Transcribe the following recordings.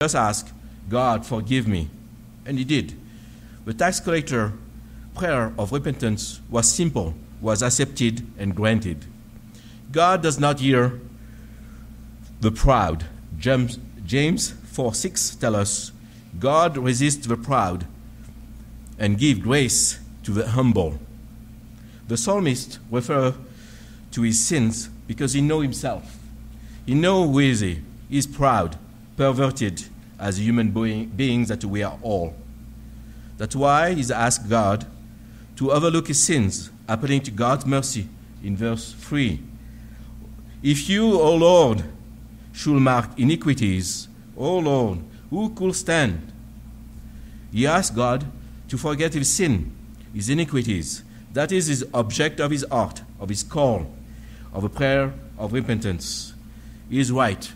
just ask, God, forgive me. And he did. The tax collector prayer of repentance was simple, was accepted and granted. God does not hear the proud. James, James 4 6 tells us, God resists the proud and give grace to the humble. The psalmist refers to his sins because he knows himself. He knows who is he. He is proud, perverted as human beings that we are all. That's why he's asked God to overlook his sins, appealing to God's mercy in verse 3. If you, O Lord, should mark iniquities, O Lord, who could stand? He asked God to forget his sin, his iniquities. That is his object of his art, of his call, of a prayer of repentance. He is right.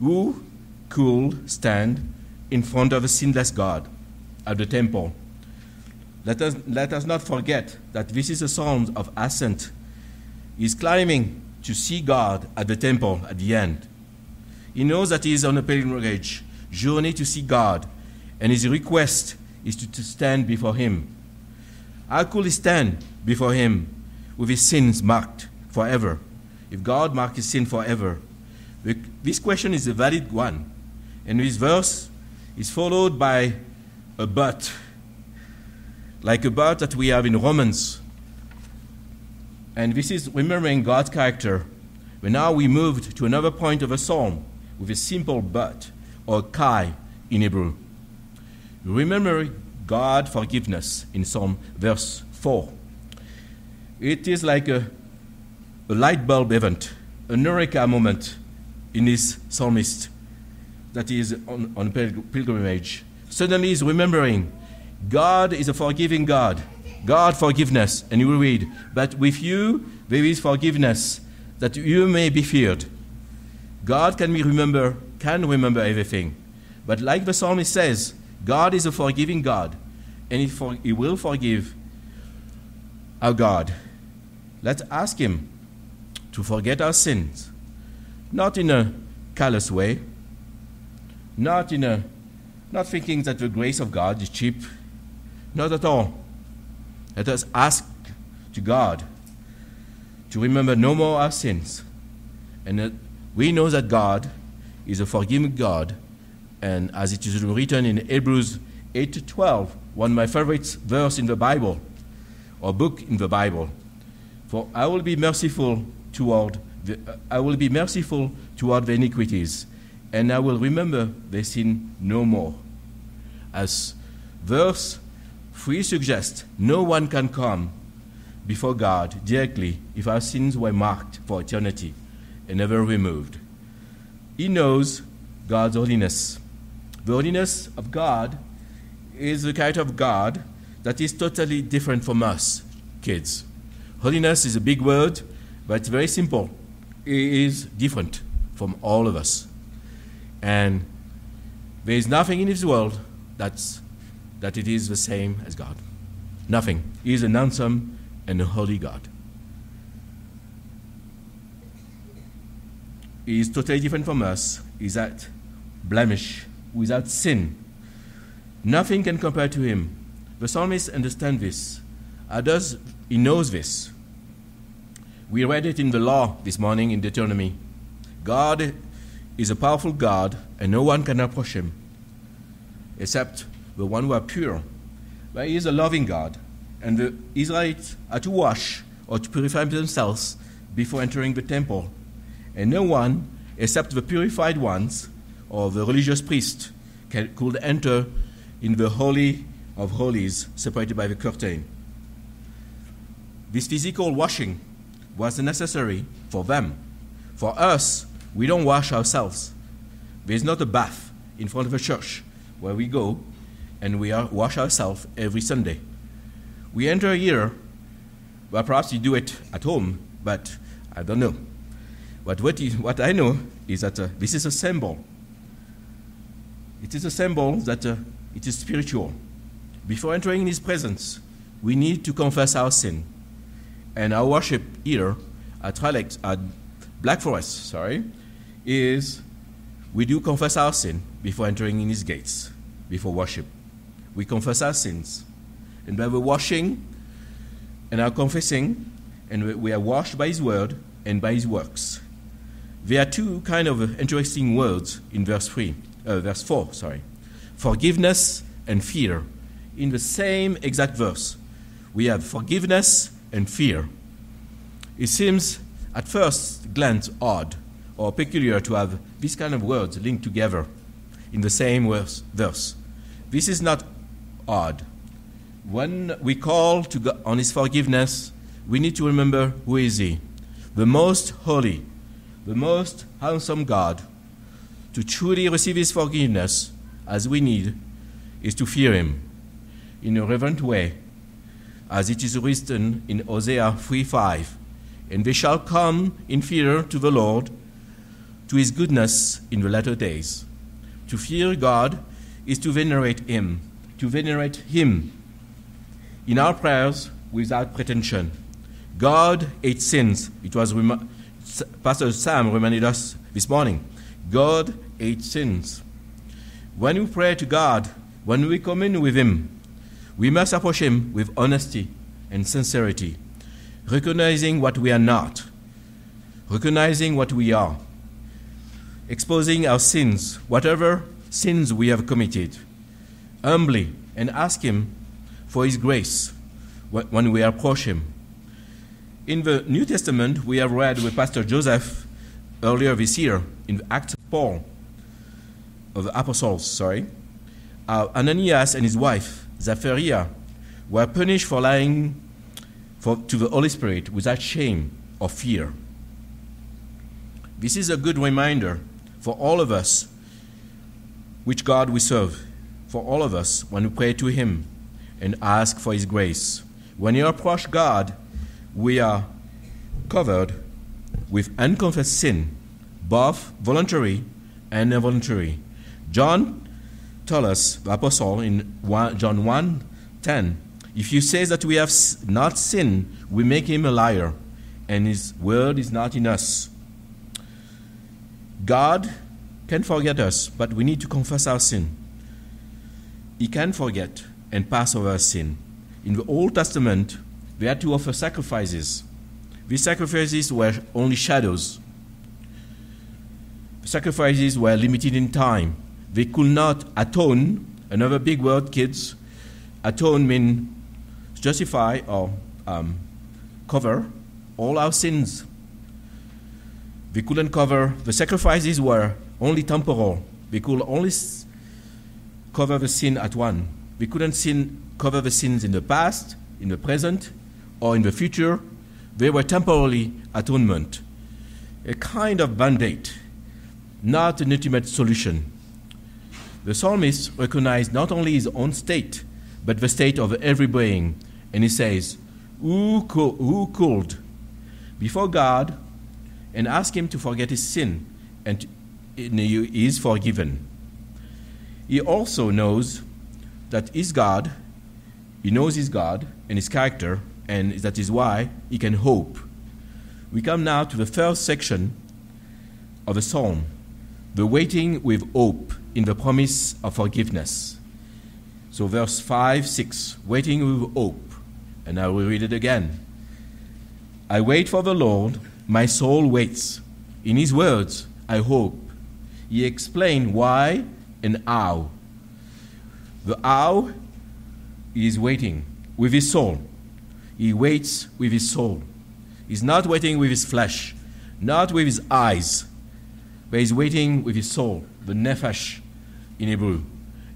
Who could stand in front of a sinless God at the temple? Let us, let us not forget that this is a psalm of ascent. He is climbing to see God at the temple at the end. He knows that he is on a pilgrimage, journey to see God, and his request is to, to stand before him. How could he stand before him with his sins marked forever? If God marked his sin forever, this question is a valid one. And this verse is followed by a but, like a but that we have in Romans. And this is remembering God's character. But now we moved to another point of a psalm with a simple but or kai in Hebrew. Remember God forgiveness in Psalm verse 4. It is like a, a light bulb event, an eureka moment in this psalmist that is on, on pilgrimage. Suddenly is remembering God is a forgiving God. God forgiveness. And you will read, But with you there is forgiveness, that you may be feared. God can remember, can remember everything. But like the psalmist says, God is a forgiving God, and he, for, he will forgive our God. Let's ask Him to forget our sins, not in a callous way, not in a not thinking that the grace of God is cheap, not at all. Let us ask to God to remember no more our sins, and we know that God is a forgiving God and as it is written in Hebrews 8:12, one of my favorite verse in the Bible or book in the Bible. For I will be merciful toward the, I will be merciful toward the iniquities, and I will remember their sin no more. As verse 3 suggests, no one can come before God directly if our sins were marked for eternity and never removed. He knows God's holiness. The holiness of God is the character of God that is totally different from us, kids. Holiness is a big word, but it's very simple. It is different from all of us. And there is nothing in this world that's, that it is the same as God. Nothing. He is an handsome and a holy God. He is totally different from us. He's that blemish without sin. Nothing can compare to him. The psalmist understands this. Uh, Others, he knows this. We read it in the law this morning in Deuteronomy. God is a powerful God, and no one can approach him except the one who are pure. But he is a loving God, and the Israelites are to wash or to purify themselves before entering the temple. And no one, except the purified ones, or the religious priest can, could enter in the Holy of Holies separated by the curtain. This physical washing was necessary for them. For us, we don't wash ourselves. There's not a bath in front of a church where we go and we are, wash ourselves every Sunday. We enter here, well, perhaps you do it at home, but I don't know. But what, what I know is that uh, this is a symbol it is a symbol that uh, it is spiritual. Before entering His presence, we need to confess our sin. And our worship here at, Tralex, at Black Forest sorry, is we do confess our sin before entering in his gates, before worship. We confess our sins. And by the washing and our confessing, and we are washed by his word and by his works. There are two kind of interesting words in verse 3, uh, verse 4, sorry. Forgiveness and fear. In the same exact verse, we have forgiveness and fear. It seems at first glance odd or peculiar to have these kind of words linked together in the same verse. This is not odd. When we call to God on His forgiveness, we need to remember who is He, the most holy, the most handsome God. To truly receive His forgiveness, as we need, is to fear Him in a reverent way, as it is written in Hosea 3:5. And they shall come in fear to the Lord to his goodness in the latter days. To fear God is to venerate him, to venerate him in our prayers without pretension. God hates sins. It was rem- Pastor Sam reminded us this morning. God hates sins. When we pray to God, when we commune with Him, we must approach Him with honesty and sincerity, recognizing what we are not, recognizing what we are, exposing our sins, whatever sins we have committed, humbly, and ask Him for His grace when we approach Him. In the New Testament, we have read with Pastor Joseph earlier this year in Acts of Paul, of the Apostles, sorry, Ananias and his wife, Sapphira, were punished for lying for, to the Holy Spirit without shame or fear. This is a good reminder for all of us which God we serve, for all of us when we pray to Him and ask for His grace. When you approach God, we are covered with unconfessed sin, both voluntary and involuntary. John told us, the apostle, in John 1 10, if you say that we have not sinned, we make him a liar, and his word is not in us. God can forget us, but we need to confess our sin. He can forget and pass over sin. In the Old Testament, we had to offer sacrifices. These sacrifices were only shadows. Sacrifices were limited in time. They could not atone, another big word, kids. Atone means justify or um, cover all our sins. They couldn't cover, the sacrifices were only temporal. We could only cover the sin at one. We couldn't sin, cover the sins in the past, in the present, or in the future. They were temporarily atonement, a kind of band aid, not an ultimate solution. The psalmist recognized not only his own state, but the state of every being, and he says, Who, co- who could before God and ask Him to forget his sin, and he is forgiven. He also knows that He's God, he knows He's God and His character, and that is why he can hope. We come now to the first section of the psalm the waiting with hope in the promise of forgiveness. So, verse 5 6, waiting with hope. And I will read it again. I wait for the Lord, my soul waits. In his words, I hope. He explained why and how. The how is waiting with his soul. He waits with his soul. He's not waiting with his flesh, not with his eyes, but he's waiting with his soul, the nephesh in Hebrew.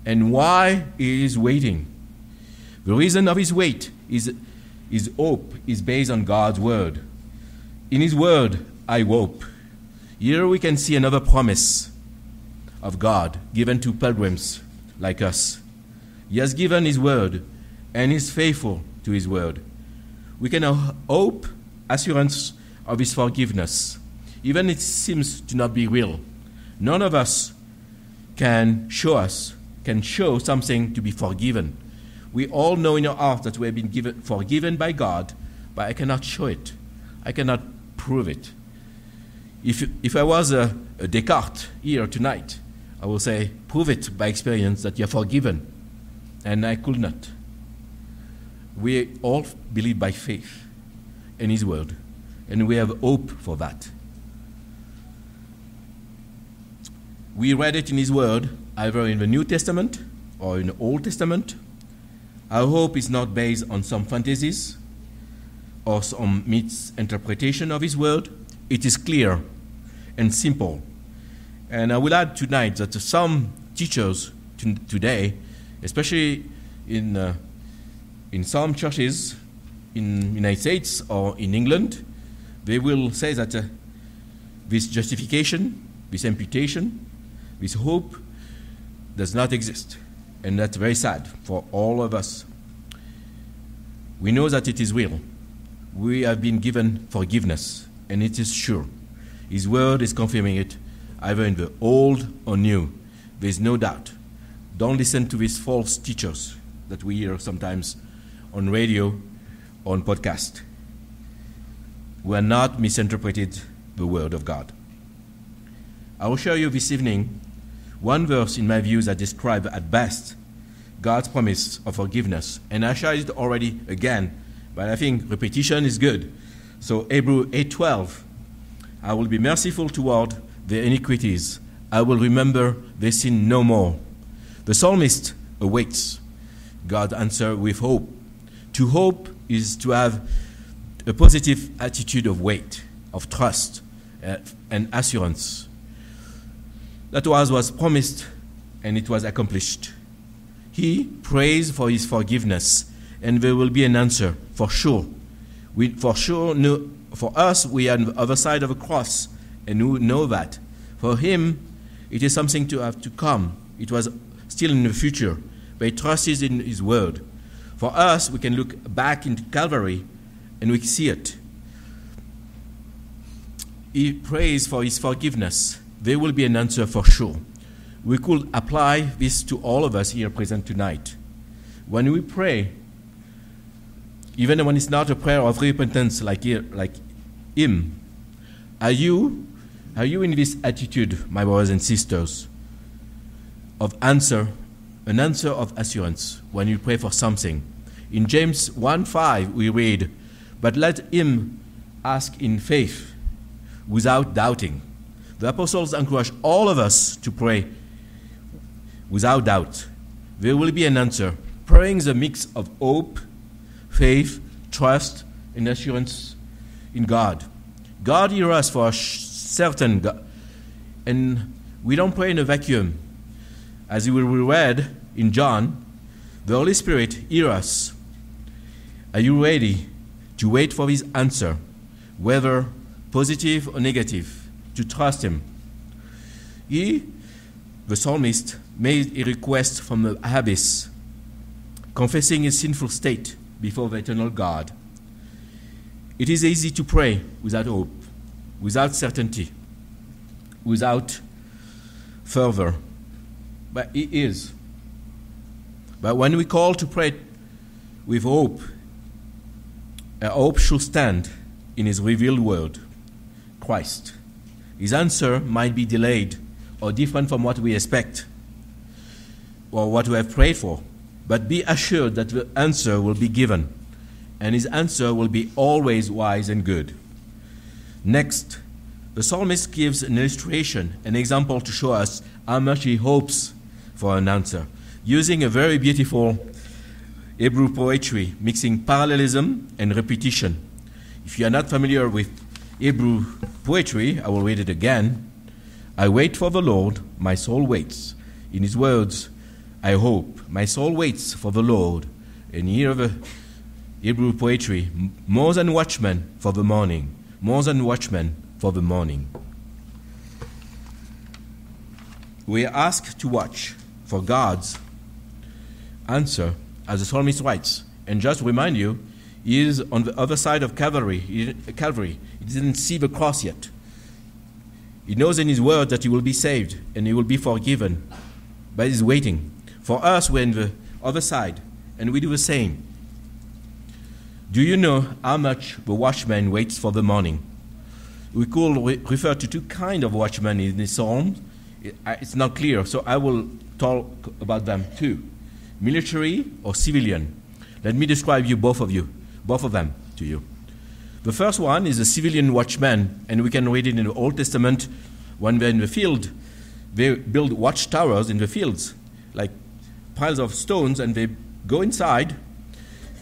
And why he is waiting? The reason of his wait is his hope is based on God's word. In his word, I hope. Here we can see another promise of God given to pilgrims like us. He has given his word and is faithful to his word. We can hope assurance of his forgiveness, even if it seems to not be real. None of us can show us, can show something to be forgiven. We all know in our heart that we have been given, forgiven by God, but I cannot show it. I cannot prove it. If, if I was a, a Descartes here tonight, I will say, prove it by experience that you're forgiven. And I could not. We all believe by faith in His Word, and we have hope for that. We read it in His Word, either in the New Testament or in the Old Testament. Our hope is not based on some fantasies or some misinterpretation of His Word. It is clear and simple. And I will add tonight that some teachers today, especially in, uh, in some churches in United States or in England, they will say that uh, this justification, this imputation, this hope does not exist. And that's very sad for all of us. We know that it is real. We have been given forgiveness, and it is sure. His word is confirming it, either in the old or new. There is no doubt. Don't listen to these false teachers that we hear sometimes on radio on podcast. We are not misinterpreted the word of God. I will show you this evening one verse in my view that describes at best God's promise of forgiveness. And I shared it already again, but I think repetition is good. So Hebrew 8:12 I will be merciful toward their iniquities. I will remember their sin no more. The psalmist awaits God's answer with hope. To hope is to have a positive attitude of wait, of trust, uh, and assurance. That was was promised and it was accomplished. He prays for his forgiveness, and there will be an answer for sure. We for sure know for us, we are on the other side of a cross, and we know that. For him, it is something to have to come. It was still in the future, but he trusts in his word. For us, we can look back into Calvary and we see it. He prays for his forgiveness. There will be an answer for sure. We could apply this to all of us here present tonight. When we pray, even when it's not a prayer of repentance like, like him. Are you, are you in this attitude, my brothers and sisters, of answer, an answer of assurance when you pray for something? In James 1 5, we read, But let him ask in faith without doubting. The apostles encourage all of us to pray without doubt. There will be an answer. Praying is a mix of hope faith, trust, and assurance in God. God hears us for a certain God. And we don't pray in a vacuum. As we will read in John, the Holy Spirit hears us. Are you ready to wait for his answer, whether positive or negative, to trust him? He, the psalmist, made a request from the abyss, confessing his sinful state before the eternal God. It is easy to pray without hope, without certainty, without fervor, but it is. But when we call to pray with hope, our hope should stand in His revealed word, Christ. His answer might be delayed or different from what we expect or what we have prayed for. But be assured that the answer will be given, and his answer will be always wise and good. Next, the psalmist gives an illustration, an example to show us how much he hopes for an answer, using a very beautiful Hebrew poetry, mixing parallelism and repetition. If you are not familiar with Hebrew poetry, I will read it again. I wait for the Lord, my soul waits. In his words, I hope. My soul waits for the Lord. And hear the Hebrew poetry more than watchmen for the morning, more than watchmen for the morning. We are asked to watch for God's answer, as the psalmist writes. And just to remind you, he is on the other side of Calvary. Calvary. He didn't see the cross yet. He knows in his word that he will be saved and he will be forgiven, but he's waiting. For us, we're on the other side, and we do the same. Do you know how much the watchman waits for the morning? we could refer to two kind of watchmen in the Psalm. It's not clear, so I will talk about them too. Military or civilian. Let me describe you both of you, both of them to you. The first one is a civilian watchman, and we can read it in the Old Testament when they're in the field. They build watchtowers in the fields, like piles of stones, and they go inside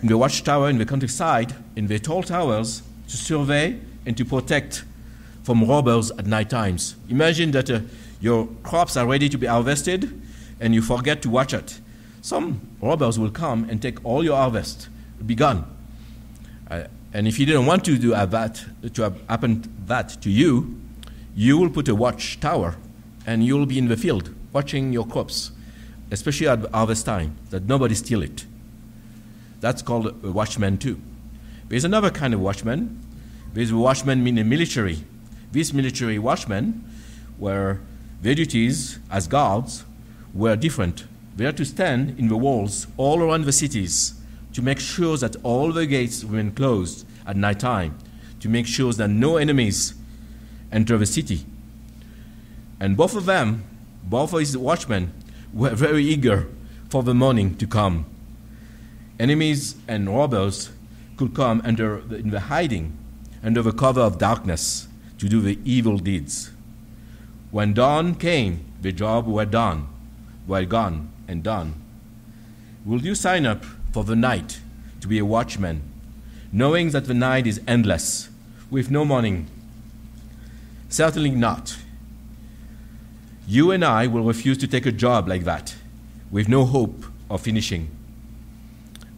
in the watchtower in the countryside, in the tall towers, to survey and to protect from robbers at night times. Imagine that uh, your crops are ready to be harvested, and you forget to watch it. Some robbers will come and take all your harvest, be gone. Uh, and if you didn't want to do that, to have happened that to you, you will put a watchtower and you'll be in the field watching your crops, especially at harvest time, that nobody steal it. That's called a watchman too. There's another kind of watchman. There's a watchman in the military. These military watchmen were their duties as guards were different. They had to stand in the walls all around the cities to make sure that all the gates remain closed at night time, to make sure that no enemies enter the city. And both of them, both of these watchmen, were very eager for the morning to come. Enemies and robbers could come under the, in the hiding, under the cover of darkness, to do the evil deeds. When dawn came, the job were done, were gone and done. Will you sign up for the night to be a watchman, knowing that the night is endless, with no morning? Certainly not. You and I will refuse to take a job like that, with no hope of finishing.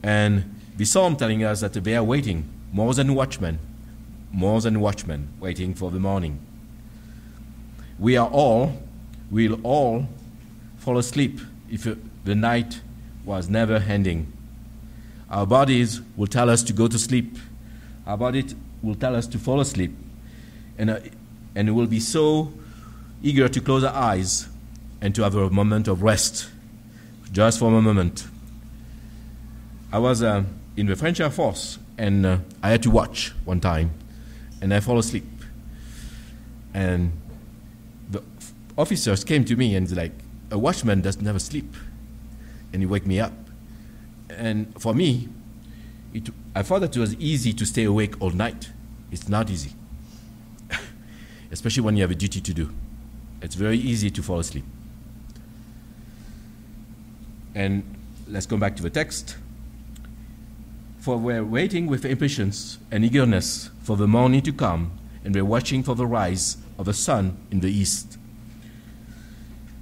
And the psalm telling us that they are waiting, more than watchmen, more than watchmen, waiting for the morning. We are all, we'll all fall asleep if the night was never ending. Our bodies will tell us to go to sleep. Our bodies will tell us to fall asleep. And, uh, and we'll be so eager to close our eyes and to have a moment of rest, just for a moment. I was uh, in the French Air Force and uh, I had to watch one time and I fall asleep. And the officers came to me and like, a watchman does never sleep. And he wake me up. And for me, it, I thought that it was easy to stay awake all night. It's not easy, especially when you have a duty to do. It's very easy to fall asleep. And let's go back to the text. For we're waiting with impatience and eagerness for the morning to come, and we're watching for the rise of the sun in the east.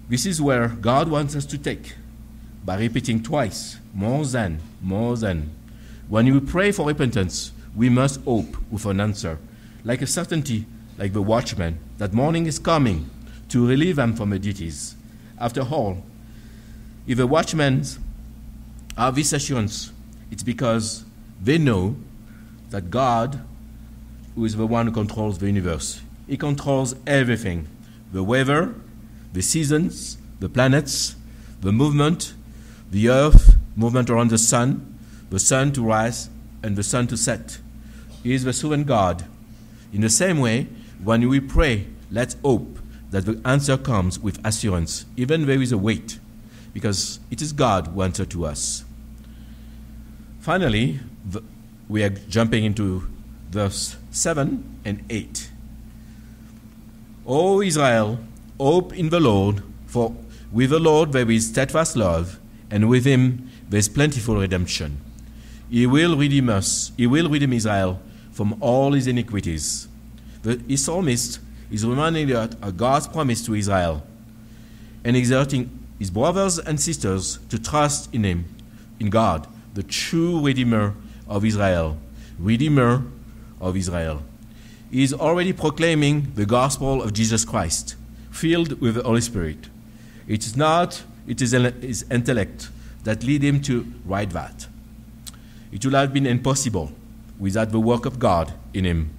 This is where God wants us to take by repeating twice, more than, more than. When we pray for repentance, we must hope with an answer, like a certainty, like the watchman, that morning is coming to relieve them from their duties. After all, if the watchmen have this assurance, it's because they know that God, who is the one who controls the universe, He controls everything the weather, the seasons, the planets, the movement, the earth, movement around the sun, the sun to rise and the sun to set. He is the sovereign God. In the same way, when we pray, let's hope that the answer comes with assurance, even there is a wait, because it is God who answers to us. Finally, the, we are jumping into verse 7 and 8. O Israel, hope in the Lord, for with the Lord there is steadfast love, and with him there is plentiful redemption. He will redeem us, he will redeem Israel from all his iniquities. The psalmist is reminding us of God's promise to Israel and exhorting his brothers and sisters to trust in him, in God, the true Redeemer of Israel. Redeemer of Israel. He is already proclaiming the gospel of Jesus Christ, filled with the Holy Spirit. It is not it is his intellect that lead him to write that. It would have been impossible without the work of God in him,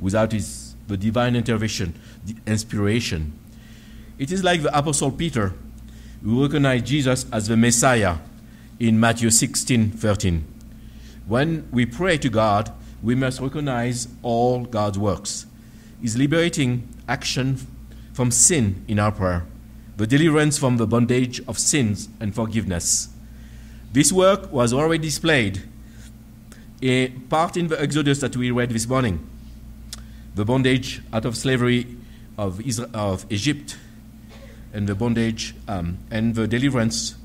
without his the divine intervention, the inspiration. It is like the Apostle Peter, who recognized Jesus as the Messiah in Matthew 16 13. When we pray to God, we must recognize all God's works. is liberating action from sin in our prayer, the deliverance from the bondage of sins and forgiveness. This work was already displayed, a part in the Exodus that we read this morning, the bondage out of slavery of, Israel, of Egypt, and the bondage um, and the deliverance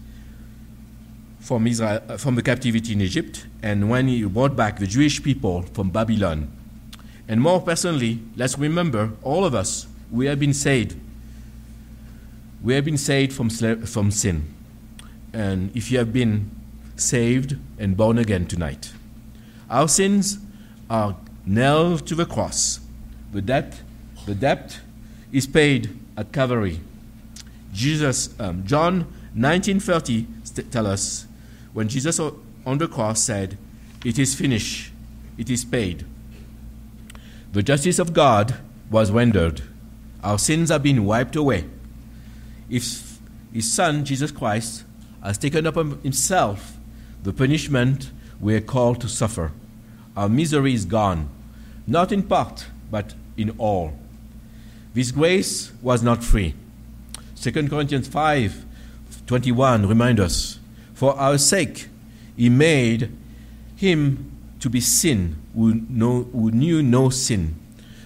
from, Israel, from the captivity in Egypt, and when he brought back the Jewish people from Babylon. And more personally, let's remember, all of us, we have been saved. We have been saved from, from sin. And if you have been saved and born again tonight, our sins are nailed to the cross. The debt, the debt is paid at Calvary. Jesus, um, John 1930 st- tell us when Jesus on the cross said, It is finished, it is paid. The justice of God was rendered. Our sins have been wiped away. If his Son, Jesus Christ, has taken upon himself the punishment we are called to suffer, our misery is gone, not in part, but in all. This grace was not free. 2 Corinthians 5 21 reminds us for our sake, he made him to be sin who, know, who knew no sin,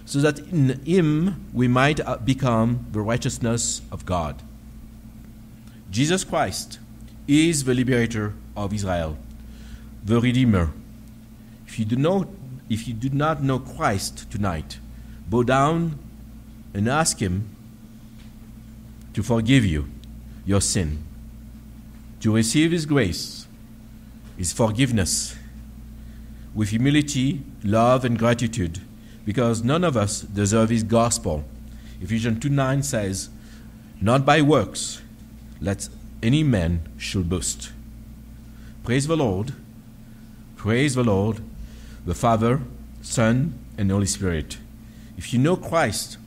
so that in him we might uh, become the righteousness of God. Jesus Christ is the liberator of Israel, the Redeemer. If you do not, if you do not know Christ tonight, bow down and ask Him to forgive you your sin to receive His grace, His forgiveness, with humility, love, and gratitude, because none of us deserve His gospel. Ephesians 2 9 says, Not by works, let any man should boast. Praise the Lord. Praise the Lord, the Father, Son, and Holy Spirit. If you know Christ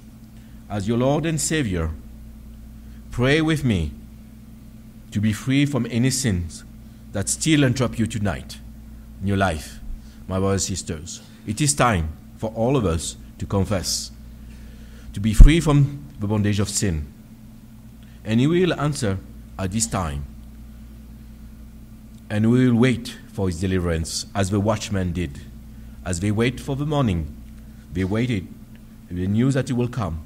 as your Lord and Savior, pray with me to be free from any sins that still entrap you tonight in your life, my brothers and sisters. It is time for all of us to confess, to be free from the bondage of sin. And He will answer at this time. And we will wait for His deliverance as the watchmen did. As they wait for the morning, they waited. They knew that He will come.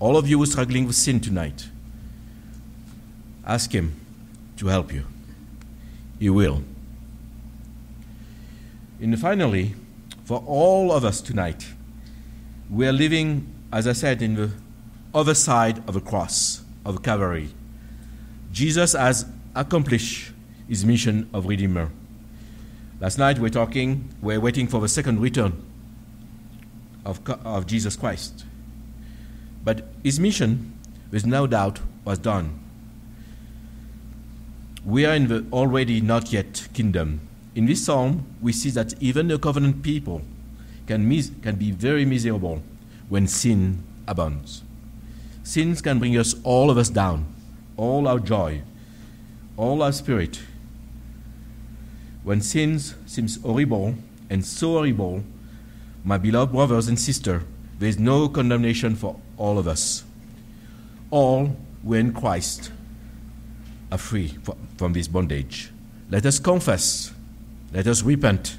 All of you are struggling with sin tonight Ask Him to help you. He will. And finally, for all of us tonight, we are living, as I said, in the other side of the cross, of Calvary. Jesus has accomplished his mission of Redeemer. Last night we're talking, we're waiting for the second return of, of Jesus Christ. But his mission, with no doubt, was done we are in the already not yet kingdom. In this psalm, we see that even the covenant people can, mis- can be very miserable when sin abounds. Sins can bring us, all of us, down, all our joy, all our spirit. When sins seems horrible and so horrible, my beloved brothers and sisters, there is no condemnation for all of us. All were in Christ are free from this bondage. Let us confess, let us repent,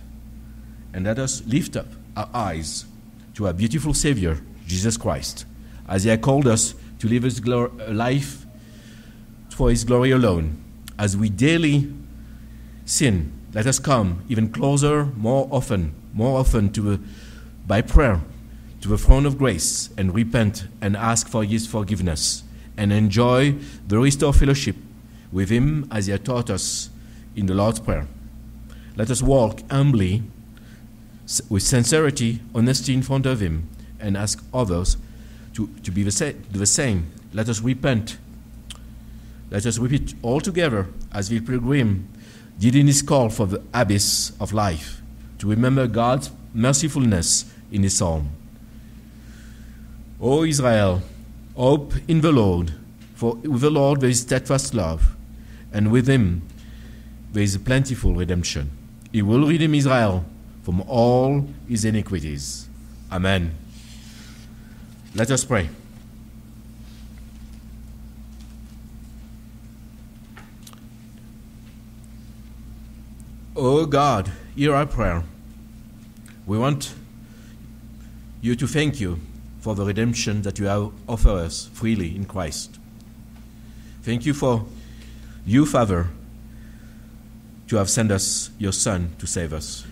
and let us lift up our eyes to our beautiful Savior, Jesus Christ, as He has called us to live His life for His glory alone. As we daily sin, let us come even closer, more often, more often to, by prayer, to the throne of grace and repent and ask for His forgiveness and enjoy the restored fellowship with Him as He had taught us in the Lord's Prayer. Let us walk humbly, with sincerity, honesty in front of Him, and ask others to, to be the, sa- the same. Let us repent. Let us repeat all together as the pilgrim did in his call for the abyss of life, to remember God's mercifulness in his psalm. O Israel, hope in the Lord, for with the Lord there is steadfast love and with him there is a plentiful redemption. He will redeem Israel from all his iniquities. Amen. Let us pray. Oh God, hear our prayer. We want you to thank you for the redemption that you have offered us freely in Christ. Thank you for you, Father, to have sent us your Son to save us.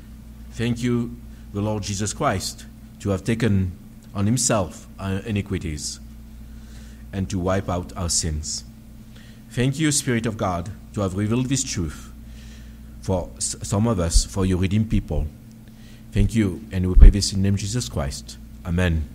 Thank you, the Lord Jesus Christ, to have taken on himself our iniquities and to wipe out our sins. Thank you, Spirit of God, to have revealed this truth for some of us, for your redeemed people. Thank you, and we pray this in the name of Jesus Christ. Amen.